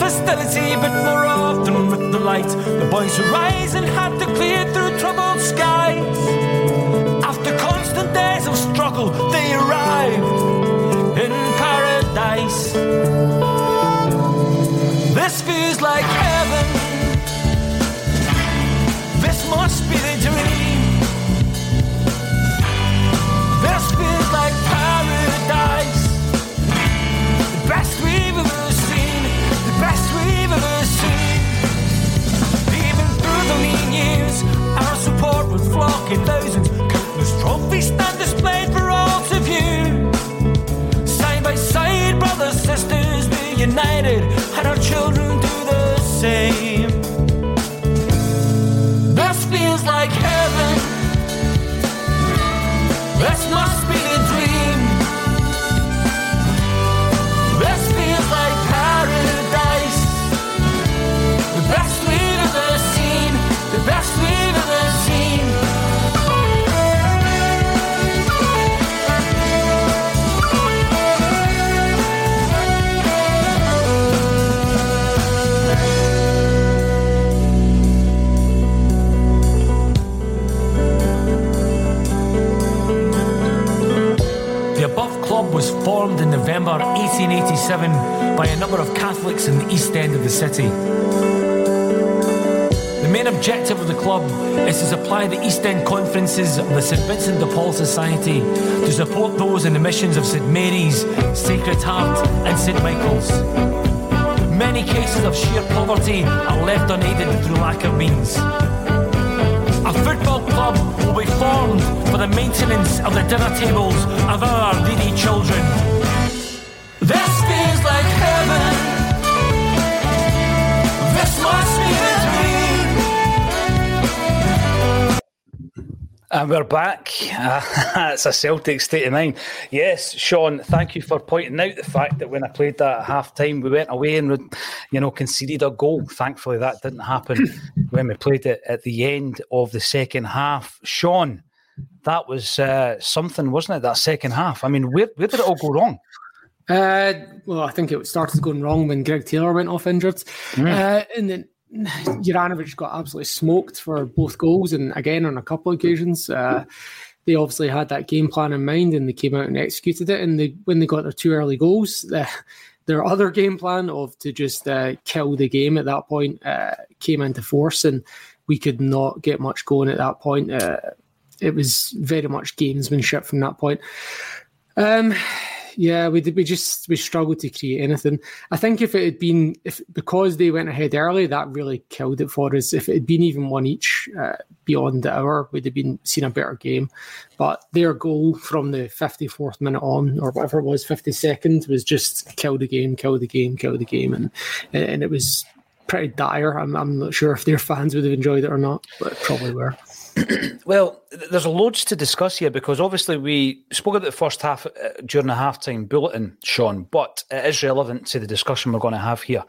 Hostility, but more often with the light. The boys arise and had to clear through troubled skies. After constant days of struggle, they arrived in paradise. This feels like heaven. flock in thousands. Countless trophies stand displayed for all to view. Side by side, brothers, sisters, we united, and our children do the same. This feels like heaven. This must 1987 by a number of Catholics in the east end of the city. The main objective of the club is to supply the East End conferences of the St Vincent de Paul Society to support those in the missions of St Mary's, Sacred Heart, and St Michael's. Many cases of sheer poverty are left unaided through lack of means. A football club will be formed for the maintenance of the dinner tables of our needy children. And we're back. Uh, it's a Celtic state of mind. Yes, Sean, thank you for pointing out the fact that when I played that at half time, we went away and, you know, conceded a goal. Thankfully, that didn't happen when we played it at the end of the second half. Sean, that was uh, something, wasn't it? That second half. I mean, where, where did it all go wrong? Uh, well, I think it started going wrong when Greg Taylor went off injured. Mm. Uh, and then Juranovic got absolutely smoked for both goals, and again on a couple of occasions. Uh, they obviously had that game plan in mind, and they came out and executed it. And they, when they got their two early goals, the, their other game plan of to just uh, kill the game at that point uh, came into force, and we could not get much going at that point. Uh, it was very much gamesmanship from that point. Um, yeah, we did. We just we struggled to create anything. I think if it had been if because they went ahead early, that really killed it for us. If it had been even one each uh, beyond the hour, we'd have been seen a better game. But their goal from the fifty fourth minute on, or whatever it was, fifty second, was just kill the game, kill the game, kill the game, and and it was pretty dire. I'm, I'm not sure if their fans would have enjoyed it or not, but probably were. well, there's loads to discuss here because obviously we spoke about the first half uh, during the halftime bulletin, Sean, but it is relevant to the discussion we're going to have here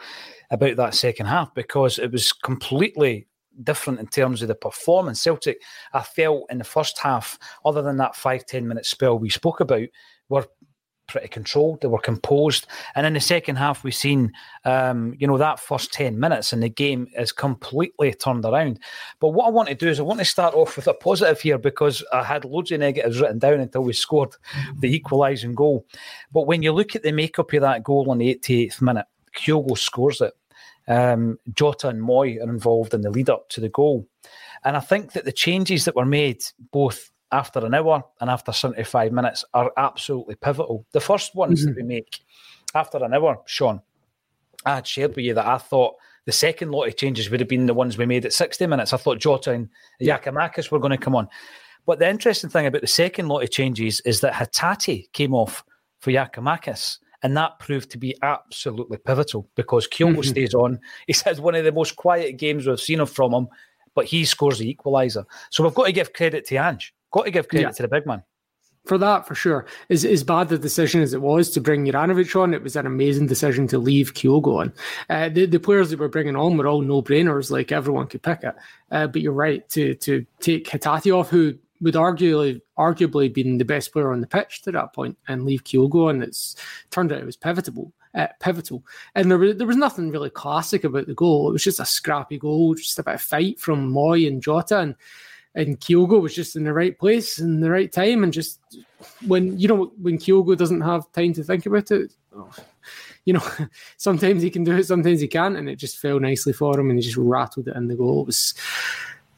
about that second half because it was completely different in terms of the performance. Celtic, I felt in the first half, other than that five ten minute spell we spoke about, were pretty controlled. They were composed, and in the second half, we've seen, um, you know, that first ten minutes, and the game is completely turned around. But what I want to do is I want to start off with a positive here because I had loads of negatives written down until we scored the equalising goal. But when you look at the makeup of that goal in the 88th minute, Kyogo scores it. Um, Jota and Mooy are involved in the lead up to the goal. And I think that the changes that were made, both after an hour and after 75 minutes are absolutely pivotal. The first ones mm-hmm. that we make after an hour, Sean, I had shared with you that I thought the second lot of changes would have been the ones we made at 60 minutes. I thought Jota and Giakoumakis were going to come on. But the interesting thing about the second lot of changes is that Hatate came off for Giakoumakis. And that proved to be absolutely pivotal because Kyogo mm-hmm. stays on. He says one of the most quiet games we've seen from him, but he scores the equaliser. So we've got to give credit to Ange. Got to give credit yeah. to the big man. For that, for sure. As, as bad the decision as it was to bring Juranovic on, it was an amazing decision to leave Kyogo on. Uh, the, the players that we're bringing on were all no brainers, like everyone could pick it. Uh, but you're right, to to take Hatate off, who would arguably arguably been the best player on the pitch to that point, and leave Kyogo on, it's turned out it was pivotal. Uh, pivotal, and there was there was nothing really classic about the goal. It was just a scrappy goal, just a bit of fight from Mooy and Jota, and and Kyogo was just in the right place in the right time, and just when you know when Kyogo doesn't have time to think about it, you know, sometimes he can do it, sometimes he can't, and it just fell nicely for him, and he just rattled it in the goal. It was,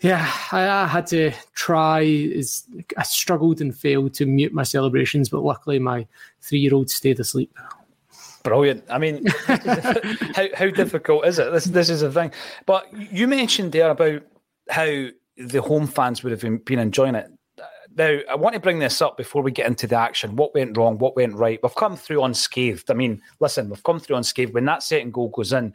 yeah, I, I had to try. Is I struggled and failed to mute my celebrations, but luckily my three-year-old stayed asleep. Brilliant. I mean, how how difficult is it? This this is the thing. But you mentioned there about how the home fans would have been enjoying it. Now, I want to bring this up before we get into the action. What went wrong? What went right? We've come through unscathed. I mean, listen, we've come through unscathed. When that second goal goes in,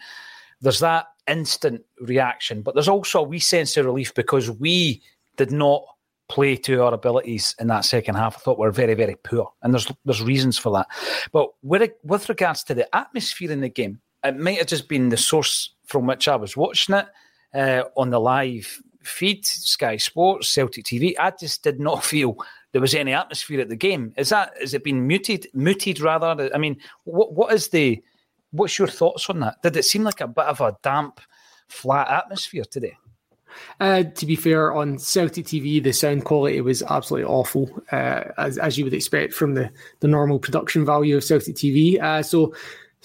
there's that instant reaction, but there's also a wee sense of relief because we did not play to our abilities in that second half. I thought we are very, very poor, and there's there's reasons for that. But with with regards to the atmosphere in the game, it might have just been the source from which I was watching it uh, on the live feed, Sky Sports, Celtic TV, I just did not feel there was any atmosphere at the game. Is that is it been muted? Muted rather. I mean, what what is the what's your thoughts on that? Did it seem like a bit of a damp, flat atmosphere today? Uh, to be fair, on Celtic TV, the sound quality was absolutely awful, uh, as, as you would expect from the, the normal production value of Celtic TV. Uh, so,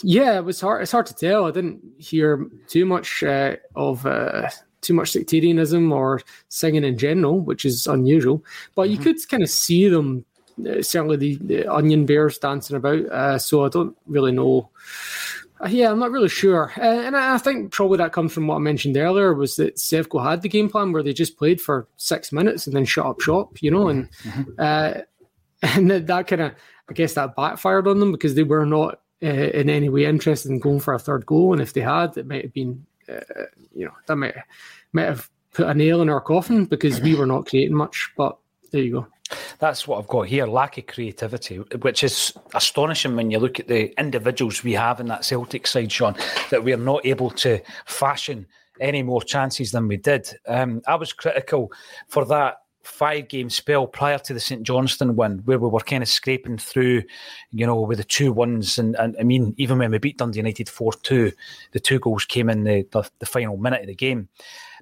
yeah, it was hard. It's hard to tell. I didn't hear too much uh, of uh, too much sectarianism or singing in general, which is unusual. But mm-hmm. you could kind of see them. Uh, certainly, the, the, Union Bears dancing about. so I don't really know uh, yeah, I'm not really sure, uh, and I think probably that comes from what I mentioned earlier was that Sevco had the game plan where they just played for six minutes and then shut up shop, you know, and mm-hmm. uh, and that, that kind of I guess that backfired on them because they were not uh, in any way interested in going for a third goal, and if they had, it might have been, uh, you know, that might might have put a nail in our coffin because we were not creating much. But there you go. That's what I've got here lack of creativity, which is astonishing when you look at the individuals we have in that Celtic side, Sean, that we're not able to fashion any more chances than we did. Um, I was critical for that five game spell prior to the St Johnstone win, where we were kind of scraping through, you know, with the two ones. And, and I mean, even when we beat Dundee United 4 2, the two goals came in the, the, the final minute of the game.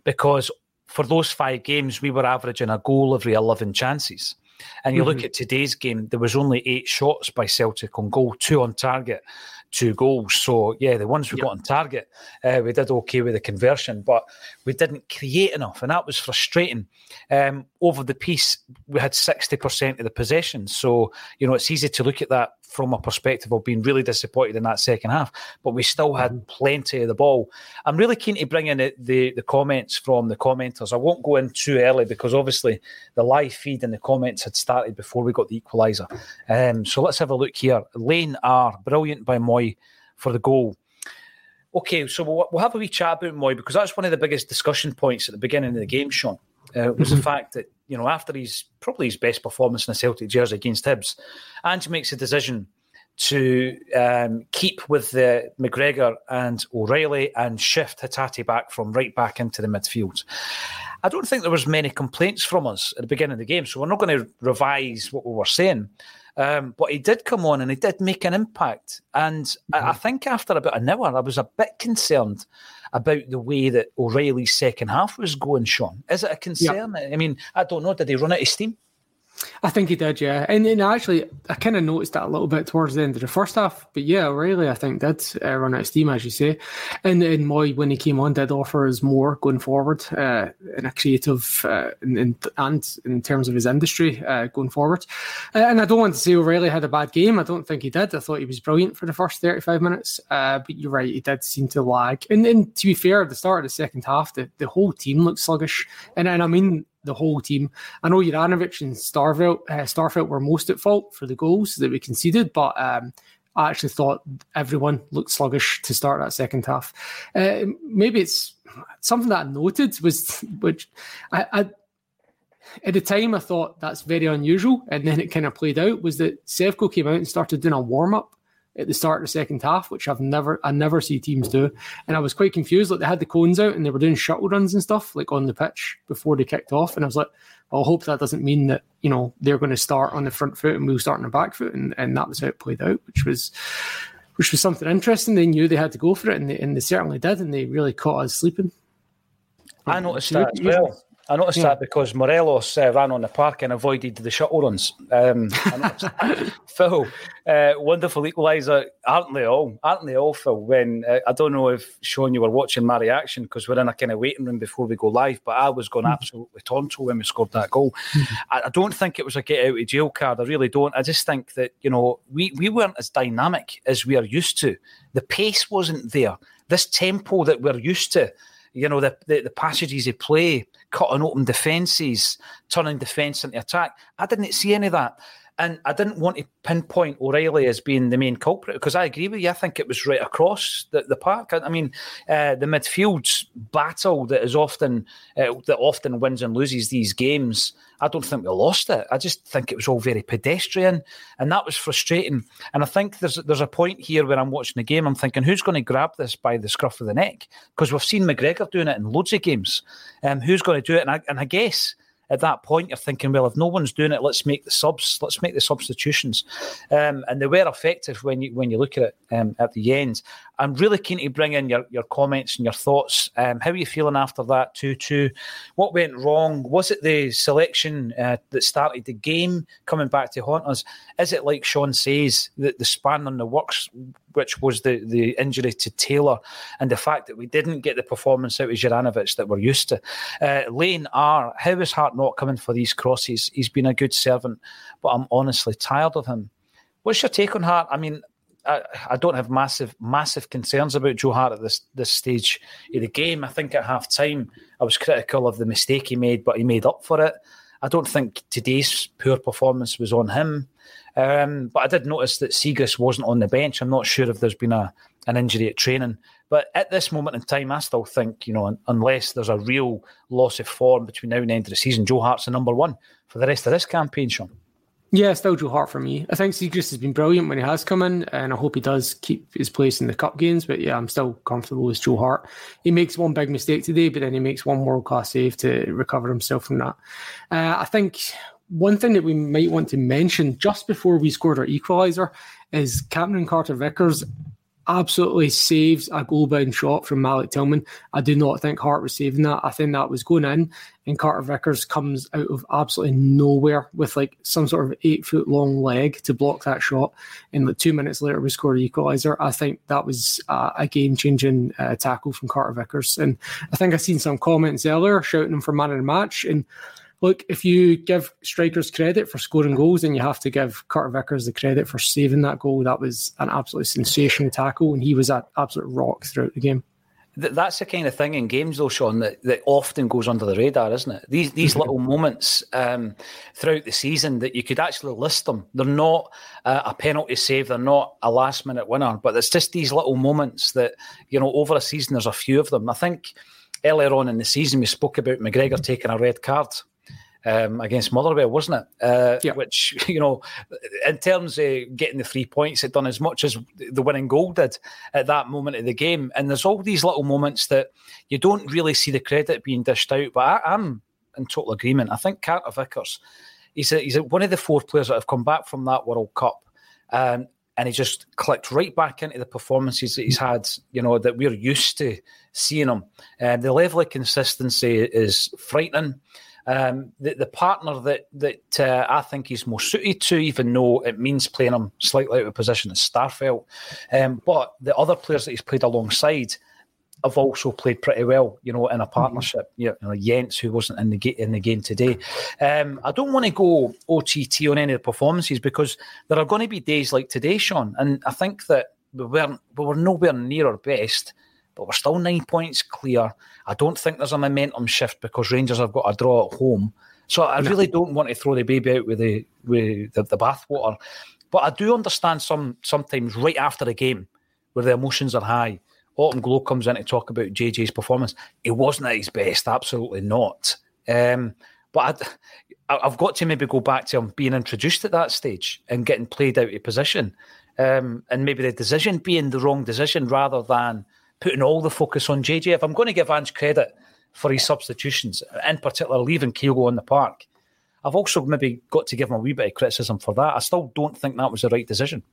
Because for those five games, we were averaging a goal every 11 chances. And you mm-hmm. look at today's game, there was only eight shots by Celtic on goal, two on target, two goals. So, yeah, the ones we yep. got on target, uh, we did okay with the conversion, but we didn't create enough. And that was frustrating. Um, over the piece, we had 60% of the possession. So, you know, it's easy to look at that from a perspective of being really disappointed in that second half, but we still had mm-hmm. plenty of the ball. I'm really keen to bring in the, the, the, comments from the commenters. I won't go in too early because obviously the live feed and the comments had started before we got the equaliser. Um, so let's have a look here. Lane R, brilliant by Mooy for the goal. Okay, so we'll, we'll have a wee chat about Mooy because that's one of the biggest discussion points at the beginning of the game, Sean uh, was the fact that you know after his probably his best performance in a Celtic jersey against Hibs, Ange makes a decision to um, keep with the McGregor and O'Riley and shift Hatate back from right back into the midfield. I don't think there was many complaints from us at the beginning of the game, so we're not going to revise what we were saying. Um, but he did come on and he did make an impact. And mm-hmm. I, I, mm-hmm. think after about an hour, I was a bit concerned about the way that O'Riley's second half was going, Sean. Is it a concern? Yep. I mean, I don't know. Did he run out of steam? I think he did, yeah. And, and actually, I kind of noticed that a little bit towards the end of the first half. But yeah, O'Riley, I think, did uh, run out of steam, as you say. And, and Mooy, when he came on, did offer us more going forward uh, in a creative uh, in, in, and in terms of his industry uh, going forward. Uh, and I don't want to say O'Riley had a bad game. I don't think he did. I thought he was brilliant for the first 35 minutes. Uh, but you're right, he did seem to lag. And, and to be fair, at the start of the second half, the, the whole team looked sluggish. And, and I mean, the whole team. I know Juranovic and Starfelt, uh, Starfelt were most at fault for the goals that we conceded, but um, I actually thought everyone looked sluggish to start that second half. Uh, maybe it's something that I noted was which I, I at the time I thought that's very unusual, and then it kind of played out was that Sevco came out and started doing a warm up at the start of the second half, which I've never I never see teams do. And I was quite confused. Like they had the cones out and they were doing shuttle runs and stuff like on the pitch before they kicked off. And I was like, well, I hope that doesn't mean that, you know, they're going to start on the front foot and we'll start on the back foot. And, and that was how it played out, which was which was something interesting. They knew they had to go for it and they, and they certainly did, and they really caught us sleeping. I noticed that as well. I noticed yeah. that because Morelos uh, ran on the park and avoided the shuttle runs. Um, Phil, uh, wonderful equaliser, aren't they all? Aren't they all, Phil? When uh, I don't know if Sean, you were watching my reaction because we're in a kind of waiting room before we go live, but I was going mm-hmm. absolutely tonto when we scored that goal. Mm-hmm. I, I, don't think it was a get out of jail card. I really don't. I just think that you know we we weren't as dynamic as we are used to. The pace wasn't there. This tempo that we're used to you know, the, the, the passages he play, cutting open defences, turning defence into attack. I didn't see any of that. And I didn't want to pinpoint O'Riley as being the main culprit because I agree with you. I think it was right across the, the park. I, mean, uh, the midfield's battle that is often uh, that often wins and loses these games. I don't think we lost it. I just think it was all very pedestrian, and that was frustrating. And I think there's there's a point here where I'm watching the game. I'm thinking, who's going to grab this by the scruff of the neck? Because we've seen McGregor doing it in loads of games. Um, who's going to do it? And I, and I guess at that point, you're thinking, well, if no one's doing it, let's make the subs, let's make the substitutions, um, and they were effective when you when you look at it um, at the end. I'm really keen to bring in your, your comments and your thoughts. Um, how are you feeling after that two two? What went wrong? Was it the selection uh, that started the game coming back to haunt us? Is it like Sean says that the span on the works, which was the the injury to Taylor, and the fact that we didn't get the performance out of Juranovic that we're used to? Uh, Lane R, how is Hart not coming for these crosses? He's been a good servant, but I'm honestly tired of him. What's your take on Hart? I mean, I, I, don't have massive massive concerns about Joe Hart at this this stage of the game. I think at half time I was critical of the mistake he made, but he made up for it. I don't think today's poor performance was on him. Um, but I did notice that Siegrist wasn't on the bench. I'm not sure if there's been a an injury at training. But at this moment in time, I still think, you know, unless there's a real loss of form between now and the end of the season, Joe Hart's the number one for the rest of this campaign, Sean. Yeah, still Joe Hart for me. I think Siegrist has been brilliant when he has come in, and I hope he does keep his place in the cup games. But yeah, I'm still comfortable with Joe Hart. He makes one big mistake today, but then he makes one world class save to recover himself from that. Uh, I think one thing that we might want to mention just before we scored our equaliser is Cameron Carter Vickers absolutely saves a goal bound shot from Malik Tillman. I do not think Hart was saving that. I think that was going in, and Carter Vickers comes out of absolutely nowhere with like some sort of eight foot long leg to block that shot. And like two minutes later, we scored the equaliser. I think that was uh, a game changing uh, tackle from Carter Vickers. And I think I've seen some comments earlier shouting him for man of the match. And look, if you give strikers credit for scoring goals, then you have to give Carter Vickers the credit for saving that goal. That was an absolutely sensational tackle, and he was an absolute rock throughout the game. That's the kind of thing in games, though, Sean, that, that often goes under the radar, isn't it? These these mm-hmm. little moments um, throughout the season that you could actually list them. They're not uh, a penalty save, they're not a last minute winner, but it's just these little moments that, you know, over a season, there's a few of them. I think earlier on in the season, we spoke about McGregor taking a red card um, against Motherwell, wasn't it? Uh, yeah. Which, you know, in terms of getting the three points, it done as much as the winning goal did at that moment of the game. And there's all these little moments that you don't really see the credit being dished out. But I, am in total agreement. I think Carter Vickers, he's, a, he's a, one of the four players that have come back from that World Cup. Um, and he just clicked right back into the performances that he's had, you know, that we're used to seeing him. And the level of consistency is frightening. Um, the, the partner that that uh, I think he's most suited to, even though it means playing him slightly out of position, is Starfelt. Um, but the other players that he's played alongside have also played pretty well, you know, in a mm-hmm. partnership. Mm-hmm. You know, Jenz, who wasn't in the ga- in the game today. Um, I don't want to go OTT on any of the performances because there are going to be days like today, Sean, and I think that we weren't we were nowhere near our best but we're still nine points clear. I don't think there's a momentum shift because Rangers have got a draw at home. So I no. really don't want to throw the baby out with the with the, the bathwater. But I do understand some sometimes right after the game where the emotions are high. Autumn Glow comes in to talk about JJ's performance. It wasn't at his best, absolutely not. Um, but i have got to maybe go back to him being introduced at that stage and getting played out of position, um, and maybe the decision being the wrong decision rather than putting all the focus on JJ. If I'm going to give Ange credit for his substitutions, in particular leaving Kyogo on the park, I've also maybe got to give him a wee bit of criticism for that. I still don't think that was the right decision.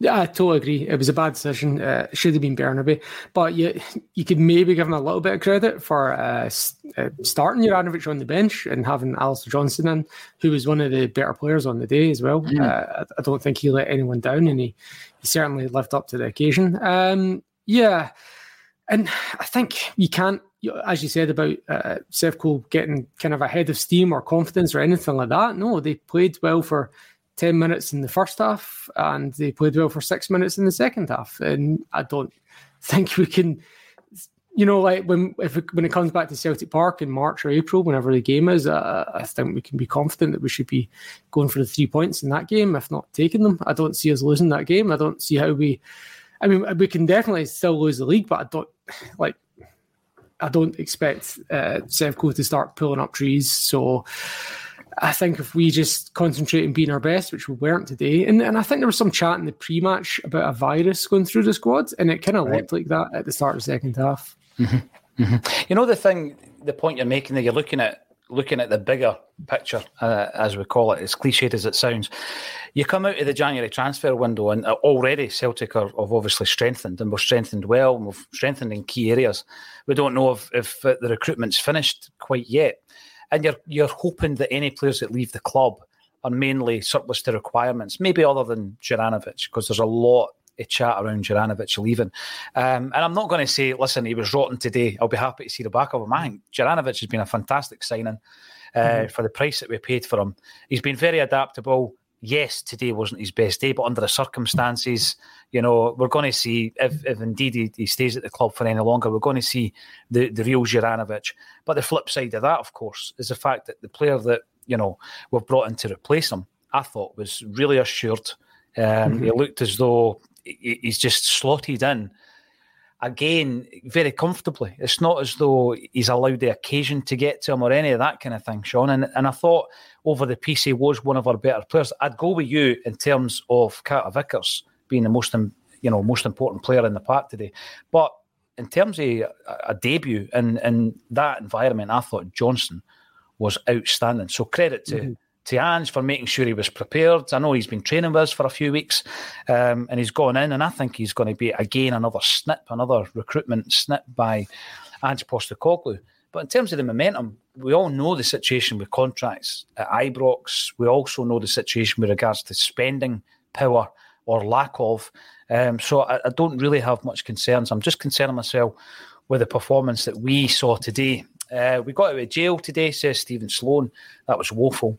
Yeah, I totally agree. It was a bad decision. Uh, should have been Bernabei, but you you could maybe give him a little bit of credit for uh, uh, starting Juranovic on the bench and having Alistair Johnston in, who was one of the better players on the day as well. Mm. I, I, don't think he let anyone down, and he, he certainly lived up to the occasion. Um, yeah, and I think you can't, as you said about uh, Sevco getting kind of ahead of steam or confidence or anything like that. No, they played well for 10 minutes in the first half and they played well for six minutes in the second half. And I don't think we can, you know, like when if it, when it comes back to Celtic Park in March or April, whenever the game is, uh, I think we can be confident that we should be going for the three points in that game, if not taking them. I don't see us losing that game. I don't see how we I mean, we can definitely still lose the league, but I don't like. I don't expect uh, Sevco to start pulling up trees. So I think if we just concentrate on being our best, which we weren't today, and, and I think there was some chat in the pre-match about a virus going through the squad, and it kind of right. looked like that at the start of the second half. Mm-hmm. Mm-hmm. You know the thing, the point you're making that you're looking at looking at the bigger picture, uh, as we call it, as cliched as it sounds, you come out of the January transfer window and uh, already Celtic are, have obviously strengthened and we're strengthened well and we've strengthened in key areas. We don't know if, if uh, the recruitment's finished quite yet. And you're, you're hoping that any players that leave the club are mainly surplus to requirements, maybe other than Juranovic, because there's a lot a chat around Juranovic leaving. Um, and I'm not going to say, listen, he was rotten today. I'll be happy to see the back of him. I think Juranovic has been a fantastic signing uh, mm-hmm. for the price that we paid for him. He's been very adaptable. Yes, today wasn't his best day, but under the circumstances, you know, we're going to see if, if indeed he, he stays at the club for any longer, we're going to see the, the real Juranovic. But the flip side of that, of course, is the fact that the player that, you know, we've brought in to replace him, I thought was really assured. Um, mm-hmm. He looked as though he's just slotted in again very comfortably. It's not as though he's allowed the occasion to get to him or any of that kind of thing, Sean. And, and I thought over the he was one of our better players. I'd go with you in terms of Carter Vickers being the most you know most important player in the park today, but in terms of a, a debut in in that environment, I thought Johnston was outstanding. So credit to. Mm-hmm to Ange for making sure he was prepared. I know he's been training with us for a few weeks um, and he's gone in, and I think he's going to be again another snip, another recruitment snip by Ange Postecoglou. But in terms of the momentum, we all know the situation with contracts at Ibrox. We also know the situation with regards to spending power or lack of. Um, so I, I don't really have much concerns. I'm just concerning myself with the performance that we saw today. Uh, we got out of jail today, says Stephen Sloan. That was woeful.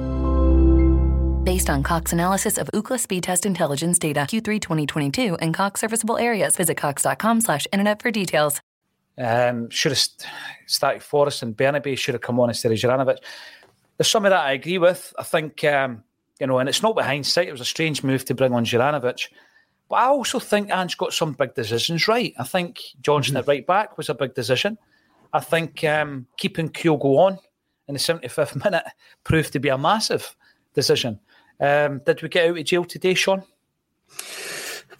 based on Cox analysis of Ookla speed test intelligence data Q3 2022 and Cox serviceable areas. Visit cox.com slash internet for details. Um, should have started Forrest and Bernabei should have come on instead of Juranovic. There's some of that I agree with. I think, um, you know, and it's not with hindsight. It was a strange move to bring on Juranovic. But I also think Ange got some big decisions right. I think Johnston mm-hmm. at right back was a big decision. I think um, keeping Kyogo on in the 75th minute proved to be a massive decision. Um, did we get out of jail today, Sean?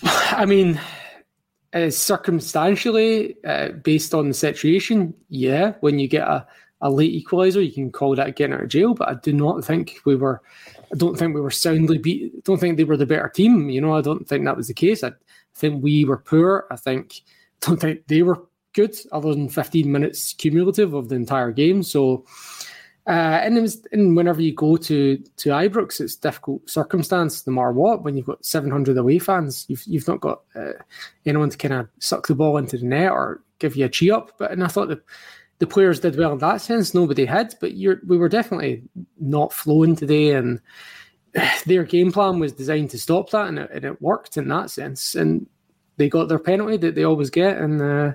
I mean, uh, circumstantially, uh, based on the situation, yeah, when you get a, a late equaliser, you can call that getting out of jail. But I do not think we were. I don't think we were soundly beat. I don't think they were the better team. You know, I don't think that was the case. I think we were poor. I think. Don't think they were good, other than 15 minutes cumulative of the entire game. So uh, and it was, and whenever you go to to Ibrox, it's difficult circumstance, no matter what. When you've got 700 away fans, you've you've not got uh, anyone to kind of suck the ball into the net or give you a cheat up. But and I thought the the players did well in that sense. Nobody had, but we were definitely not flowing today, and their game plan was designed to stop that, and it, and it worked in that sense. And they got their penalty that they always get, and uh,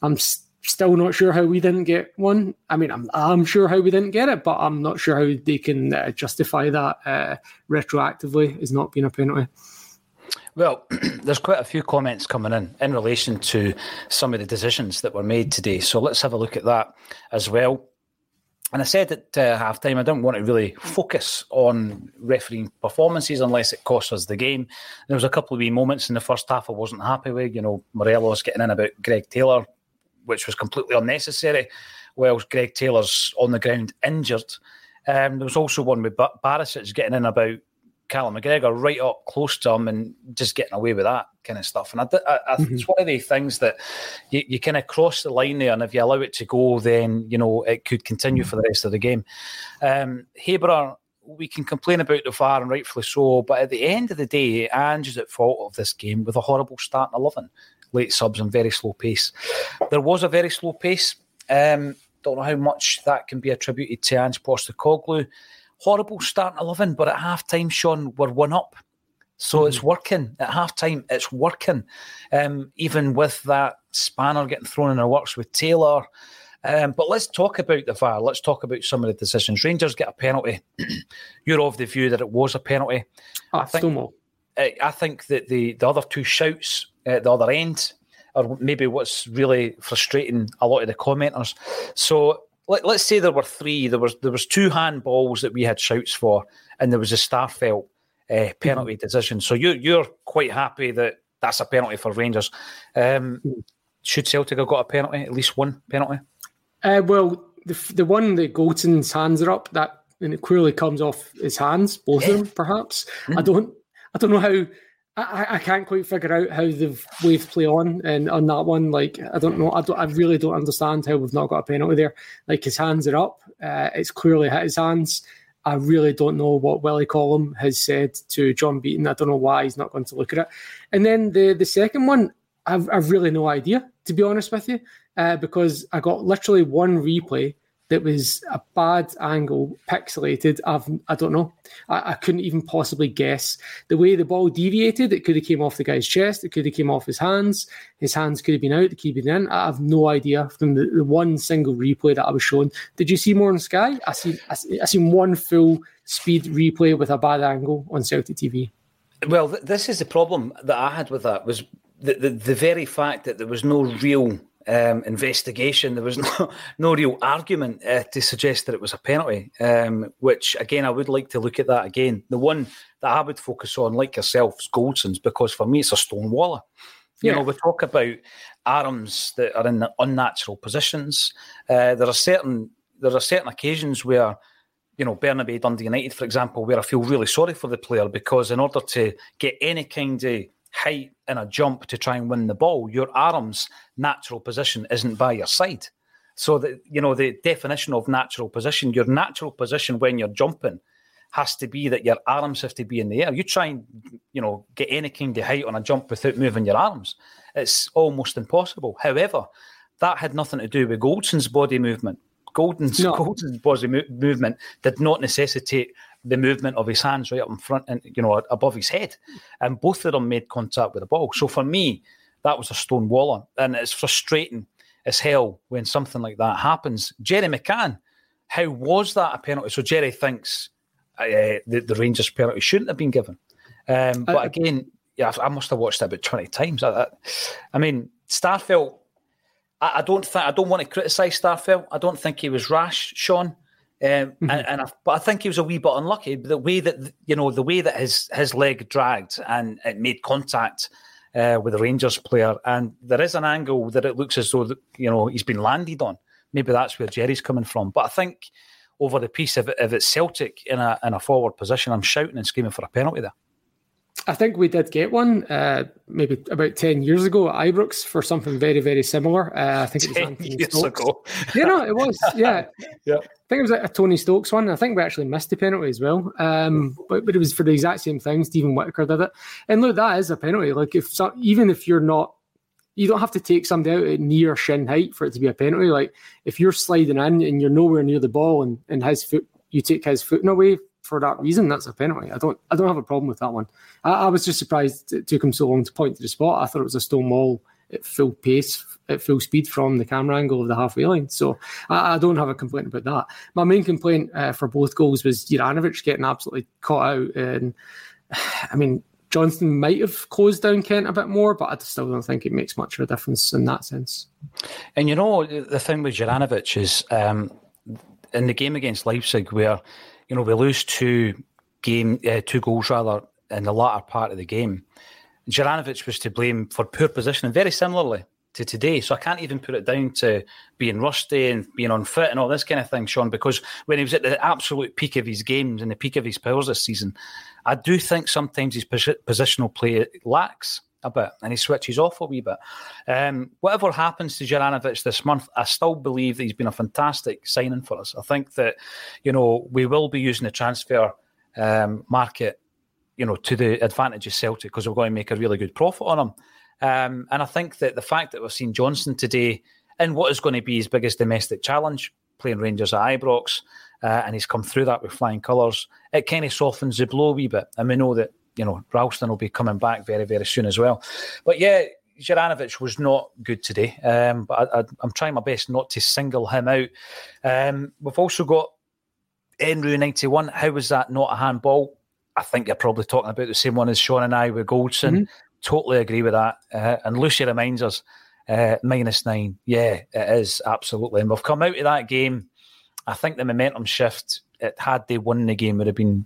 I'm. St- still not sure how we didn't get one. I mean, I'm, I'm sure how we didn't get it, but I'm not sure how they can uh, justify that uh, retroactively as not being a penalty. Well, there's quite a few comments coming in in relation to some of the decisions that were made today. So let's have a look at that as well. And I said at uh, halftime, I don't want to really focus on refereeing performances unless it costs us the game. There was a couple of wee moments in the first half I wasn't happy with. You know, Morelos getting in about Greg Taylor which was completely unnecessary. Whilst Greg Taylor's on the ground injured. Um, there was also one with Barisic getting in about Callum McGregor right up close to him and just getting away with that kind of stuff. And I, I, I, mm-hmm. it's one of the things that you, you kind of cross the line there, and if you allow it to go, then you know it could continue for the rest of the game. Um, Haber, we can complain about the VAR and rightfully so, but at the end of the day, Ange is at fault of this game with a horrible start in eleven late subs and very slow pace. There was a very slow pace. Um, don't know how much that can be attributed to Ange Postecoglou. Horrible starting 11, but at half time, Sean, we're one up. So mm-hmm. it's working. At half time, it's working. Um, even with that spanner getting thrown in our works with Taylor. Um, but let's talk about the VAR. Let's talk about some of the decisions. Rangers get a penalty. You're of the view that it was a penalty. Oh, I think, I, I think that the the other two shouts at the other end or maybe what's really frustrating a lot of the commenters. So let, us say there were three. There was there was two handballs that we had shouts for, and there was a Starfelt uh, penalty mm-hmm. decision. So you you're quite happy that that's a penalty for Rangers. Um, mm-hmm. should Celtic have got a penalty? At least one penalty? Uh, well, the the one that Goldson's hands are up that and it clearly comes off his hands, both yeah. of them, perhaps. Mm-hmm. I don't I don't know how I, I can't quite figure out how they've waved play on and on that one. Like I don't know. I don't. I really don't understand how we've not got a penalty there. Like his hands are up. Uh, it's clearly hit his hands. I really don't know what Willie Collum has said to John Beaton. I don't know why he's not going to look at it. And then the the second one, I've I've really no idea to be honest with you, uh, because I got literally one replay that was a bad angle, pixelated. I've, I don't know. I, I, couldn't even possibly guess the way the ball deviated. It could have came off the guy's chest. It could have came off his hands. His hands could have been out. It could been in. I have no idea from the, the one single replay that I was shown. Did you see more on Sky? I seen I, I seen one full speed replay with a bad angle on Celtic TV. Well, th- this is the problem that I had with that was the, the, the very fact that there was no real um, investigation. There was no, no real argument uh, to suggest that it was a penalty, um, which again, I would like to look at that again. The one that I would focus on, like yourself, is Goldson's, because for me, it's a stonewaller. You yeah. know, we talk about arms that are in unnatural positions. Uh, there are certain there are certain occasions where, you know, Bernabei Dundee United, for example, where I feel really sorry for the player because in order to get any kind of height in a jump to try and win the ball, your arm's natural position isn't by your side. So that you know the definition of natural position, your natural position when you're jumping has to be that your arms have to be in the air. You try and you know get any kind of height on a jump without moving your arms. It's almost impossible. However, that had nothing to do with Goldson's body movement. Golden's, no. Golden's body mo- movement did not necessitate the movement of his hands right up in front and you know above his head, and both of them made contact with the ball. So for me, that was a stone waller, and it's frustrating as hell when something like that happens. Jerry McCann, how was that a penalty? So Jerry thinks uh, the, the Rangers penalty shouldn't have been given, um, but again, yeah, I must have watched it about twenty times. I, I mean, Starfelt. I, I don't think I don't want to criticise Starfelt. I don't think he was rash, Sean. Um, mm-hmm. and, and I, but I think he was a wee bit unlucky. The way that you know, the way that his his leg dragged and it made contact uh, with the Rangers player, and there is an angle that it looks as though you know he's been landed on. Maybe that's where Jerry's coming from. But I think over the piece of if it's Celtic in a in a forward position, I'm shouting and screaming for a penalty there. I think we did get one uh, maybe about 10 years ago at Ibrox for something very, very similar. Uh, I think it was Anthony years Stokes. Ago. yeah, no, it was. Yeah. yeah. I think it was a Tony Stokes one. I think we actually missed the penalty as well. Um, but, but it was for the exact same thing. Steven Whittaker did it. And look, that is a penalty. Like, if so, even if you're not, you don't have to take somebody out at near shin height for it to be a penalty. Like, if you're sliding in and you're nowhere near the ball and, and his foot, you take his foot in away for that reason, that's a penalty. I don't I don't have a problem with that one. I, I, was just surprised it took him so long to point to the spot. I thought it was a stone wall at full pace, at full speed from the camera angle of the halfway line. So I, I don't have a complaint about that. My main complaint uh, for both goals was Juranovic getting absolutely caught out. And I mean, Johnston might have closed down Kent a bit more, but I still don't think it makes much of a difference in that sense. And you know, the thing with Juranovic is um, in the game against Leipzig, where you know, we lose two game, uh, two goals rather in the latter part of the game. Juranovic was to blame for poor positioning, very similarly to today. So I can't even put it down to being rusty and being unfit and all this kind of thing, Sean, because when he was at the absolute peak of his games and the peak of his powers this season, I do think sometimes his positional play lacks a bit and he switches off a wee bit. Um, whatever happens to Juranovic this month, I still believe that he's been a fantastic signing for us. I think that, you know, we will be using the transfer um, market, you know, to the advantage of Celtic because we're going to make a really good profit on him. Um, and I think that the fact that we've seen Johnston today in what is going to be his biggest domestic challenge, playing Rangers at Ibrox, uh, and he's come through that with flying colours, it kind of softens the blow a wee bit. And we know that you know, Ralston will be coming back very, very soon as well. But yeah, Juranovic was not good today, um, but I, am trying my best not to single him out. Um, we've also got Enru 91. How was that not a handball? I think you're probably talking about the same one as Sean and I with Goldson. Mm-hmm. Totally agree with that. Uh, and Lucy reminds us uh, minus nine. Yeah, it is absolutely. And we've come out of that game. I think the momentum shift. It had they won the game would have been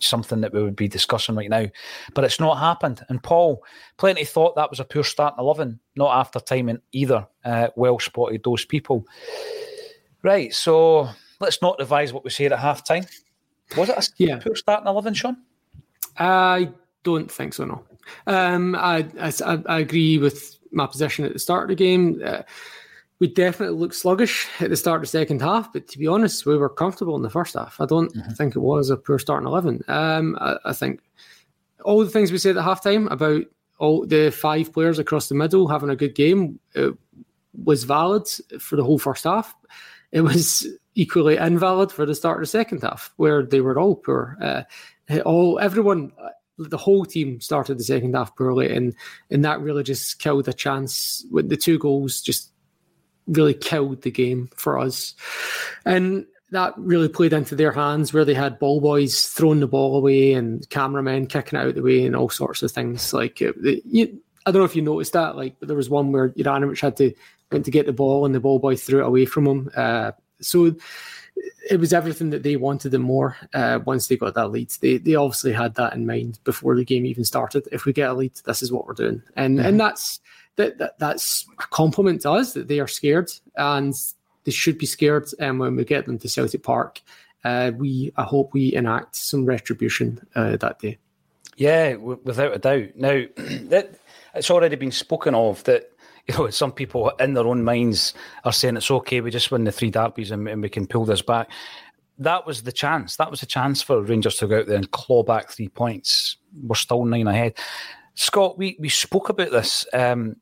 something that we would be discussing right now, but it's not happened. And Paul, plenty thought that was a poor start starting eleven. Not after timing either. Uh, well spotted those people. Right, so let's not revise what we said at half time. Was it a yeah. poor starting eleven, Sean? I don't think so. No, um, I, I, I agree with my position at the start of the game. Uh, we definitely looked sluggish at the start of the second half, but to be honest, we were comfortable in the first half. I don't mm-hmm. think it was a poor starting eleven. Um, I, I, think all the things we said at halftime about all the five players across the middle having a good game was valid for the whole first half. It was equally invalid for the start of the second half, where they were all poor. Uh, all everyone, the whole team started the second half poorly, and and that really just killed a chance. With the two goals, just really killed the game for us, and that really played into their hands where they had ball boys throwing the ball away and cameramen kicking it out of the way and all sorts of things. Like uh, you, I don't know if you noticed that. Like there was one where Juranovic had to went to get the ball and the ball boy threw it away from him. Uh, so it was everything that they wanted and more uh, once they got that lead. They they obviously had that in mind before the game even started. If we get a lead, this is what we're doing, and mm-hmm. and that's that, that that's a compliment to us that they are scared and they should be scared. And um, when we get them to Celtic Park, uh, we I hope we enact some retribution uh, that day. Yeah, w- without a doubt. Now that it's already been spoken of that you know, some people in their own minds are saying it's okay, we just win the three derbies and, and we can pull this back. That was the chance. That was a chance for Rangers to go out there and claw back three points. We're still nine ahead. Scott, we, we spoke about this um,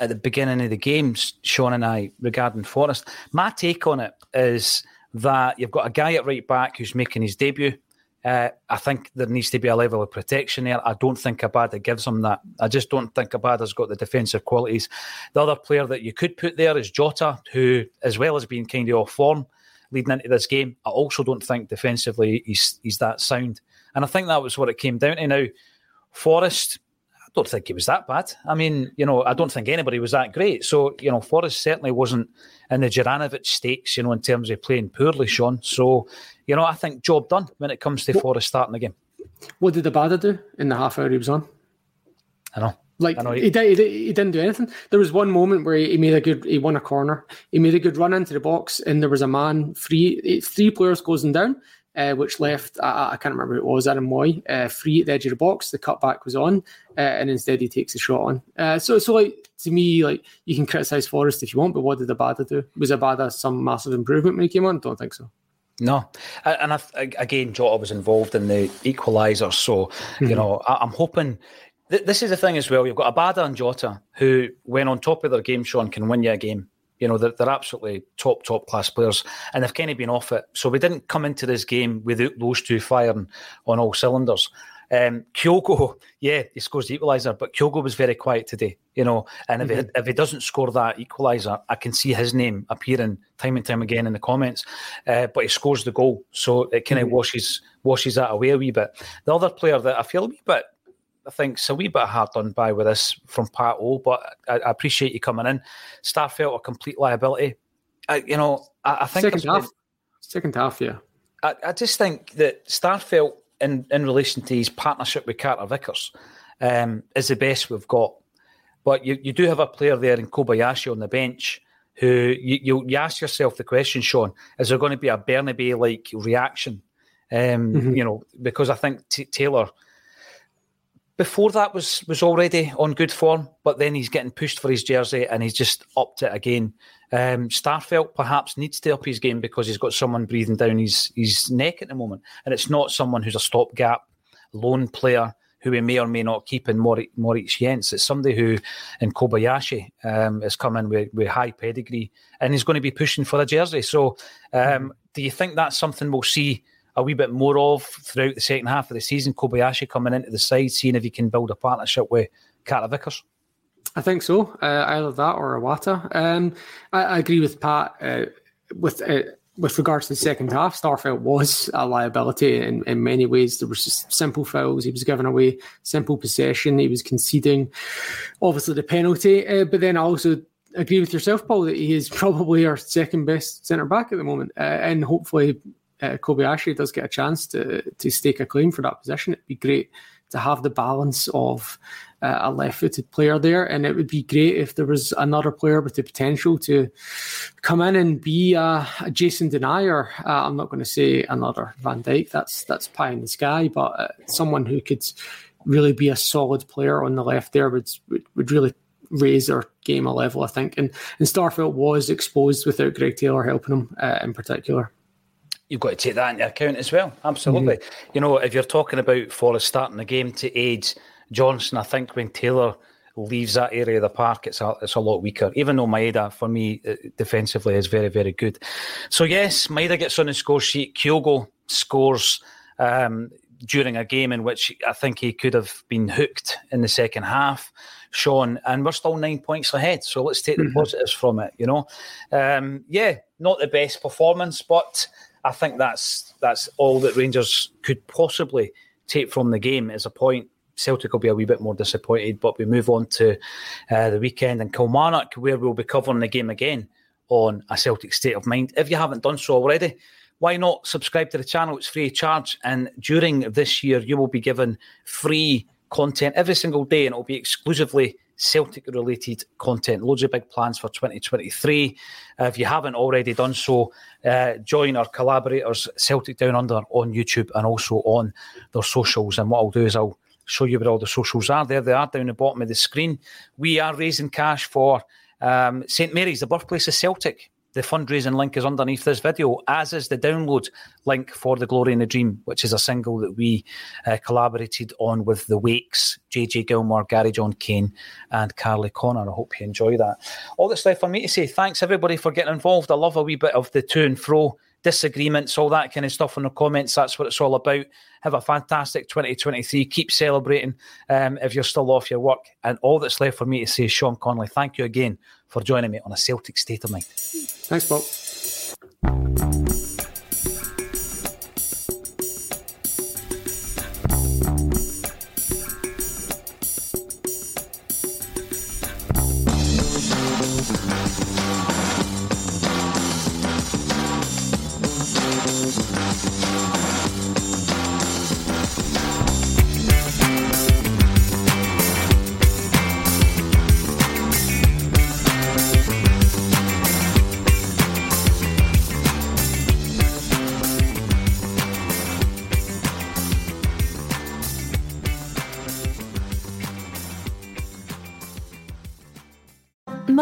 at the beginning of the games, Sean and I, regarding Forrest. My take on it is that you've got a guy at right back who's making his debut. Uh, I think there needs to be a level of protection there. I don't think Abada gives him that. I just don't think Abada's got the defensive qualities. The other player that you could put there is Jota, who, as well as being kind of off form leading into this game, I also don't think defensively he's, he's that sound. And I think that was what it came down to. Now, Forrest, I don't think he was that bad. I mean, you know, I don't think anybody was that great. So, you know, Forrest certainly wasn't in the Juranovic stakes, you know, in terms of playing poorly, Sean. So, you know, I think job done when it comes to what, Forrest starting the game. What did Abada do in the half hour he was on? I know. Like I know. He, he, did, he, he, didn't do anything. There was one moment where he, he, made a good, he won a corner. He made a good run into the box, and there was a man three, three players closing down, uh, which left I, I, can't remember who it was, Aaron Mooy, uh, free at the edge of the box. The cutback was on, uh, and instead he takes a shot on. Uh, so, so like to me, like you can criticize Forrest if you want, but what did Abada do? Was Abada some massive improvement when he came on? Don't think so. No, and I, again, Jota was involved in the equaliser, so mm-hmm. you know I, am hoping. Th- this is the thing as well. You've got Abada and Jota, who, when on top of their game, Sean, can win you a game. You know, they're, they're absolutely top, top class players, and they've kind of been off it. So we didn't come into this game without those two firing on all cylinders. Um, Kyogo, yeah, he scores the equaliser, but Kyogo was very quiet today, you know. And if, mm-hmm. he, if he doesn't score that equaliser, I can see his name appearing time and time again in the comments. Uh, but he scores the goal, so it kind of mm-hmm. washes washes that away a wee bit. The other player that I feel a wee bit, I think, it's a wee bit hard done by with this from Pat O, but I, I appreciate you coming in. Starfelt a complete liability. I, you know, I, I think second half, been, second half, yeah. I, I just think that Starfelt in, in relation to his partnership with Carter Vickers um, is the best we've got. But you, you do have a player there in Kobayashi on the bench who you, you, you ask yourself the question, Sean, is there going to be a Bernabei like reaction? Um, mm-hmm. You know, because I think T- Taylor before that was was already on good form, but then he's getting pushed for his jersey and he's just upped it again. Um, Starfelt perhaps needs to up his game because he's got someone breathing down his his neck at the moment, and it's not someone who's a stopgap lone player who we may or may not keep in Moritz Jenz. It's somebody who, in Kobayashi, um, is coming with, with high pedigree and he's going to be pushing for a jersey. So, um, do you think that's something we'll see? A wee bit more of throughout the second half of the season. Kobayashi coming into the side, seeing if he can build a partnership with Carter Vickers. I think so. Uh, either that or Iwata. Um, I, I, agree with Pat. Uh, with uh, with regards to the second half, Starfelt was a liability in, in many ways. There was simple fouls. He was giving away simple possession. He was conceding, obviously, the penalty. Uh, but then I also agree with yourself, Paul, that he is probably our second best centre back at the moment. Uh, and hopefully, uh, Kobayashi does get a chance to, to stake a claim for that position. It'd be great to have the balance of uh, a left-footed player there, and it would be great if there was another player with the potential to come in and be a, a Jason Denayer. Uh, I'm not going to say another Van Dijk. That's that's pie in the sky, but uh, someone who could really be a solid player on the left there would would, would really raise their game a level, I think. And and Starfelt was exposed without Greg Taylor helping him uh, in particular. You've got to take that into account as well. Absolutely. Mm-hmm. You know, if you're talking about Forrest starting the game to aid Johnston, I think when Taylor leaves that area of the park, it's a, it's a lot weaker. Even though Maeda, for me, uh, defensively is very, very good. So, yes, Maeda gets on the score sheet. Kyogo scores um, during a game in which I think he could have been hooked in the second half. Sean, and we're still nine points ahead. So let's take the mm-hmm. positives from it. You know, um, yeah, not the best performance, but I think that's that's all that Rangers could possibly take from the game as a point Celtic will be a wee bit more disappointed. But we move on to uh, the weekend in Kilmarnock, where we'll be covering the game again on a Celtic state of mind. If you haven't done so already, why not subscribe to the channel? It's free of charge. And during this year, you will be given free content every single day, and it will be exclusively Celtic related content. Loads of big plans for 2023. Uh, if you haven't already done so, uh, join our collaborators, Celtic Down Under, on YouTube and also on their socials. And what I'll do is I'll show you where all the socials are. There they are down the bottom of the screen. We are raising cash for um, St Mary's, the birthplace of Celtic. The fundraising link is underneath this video, as is the download link for The Glory and the Dream, which is a single that we uh, collaborated on with The Wakes, JJ Gilmore, Gary John Kane, and Carly Connor. I hope you enjoy that. All that's left for me to say thanks everybody for getting involved. I love a wee bit of the to and fro disagreements, all that kind of stuff in the comments. That's what it's all about. Have a fantastic 2023. Keep celebrating um, if you're still off your work. And all that's left for me to say is, Sean Connolly, thank you again for joining me on a Celtic State of Mind. Thanks, Bob.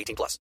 18 plus.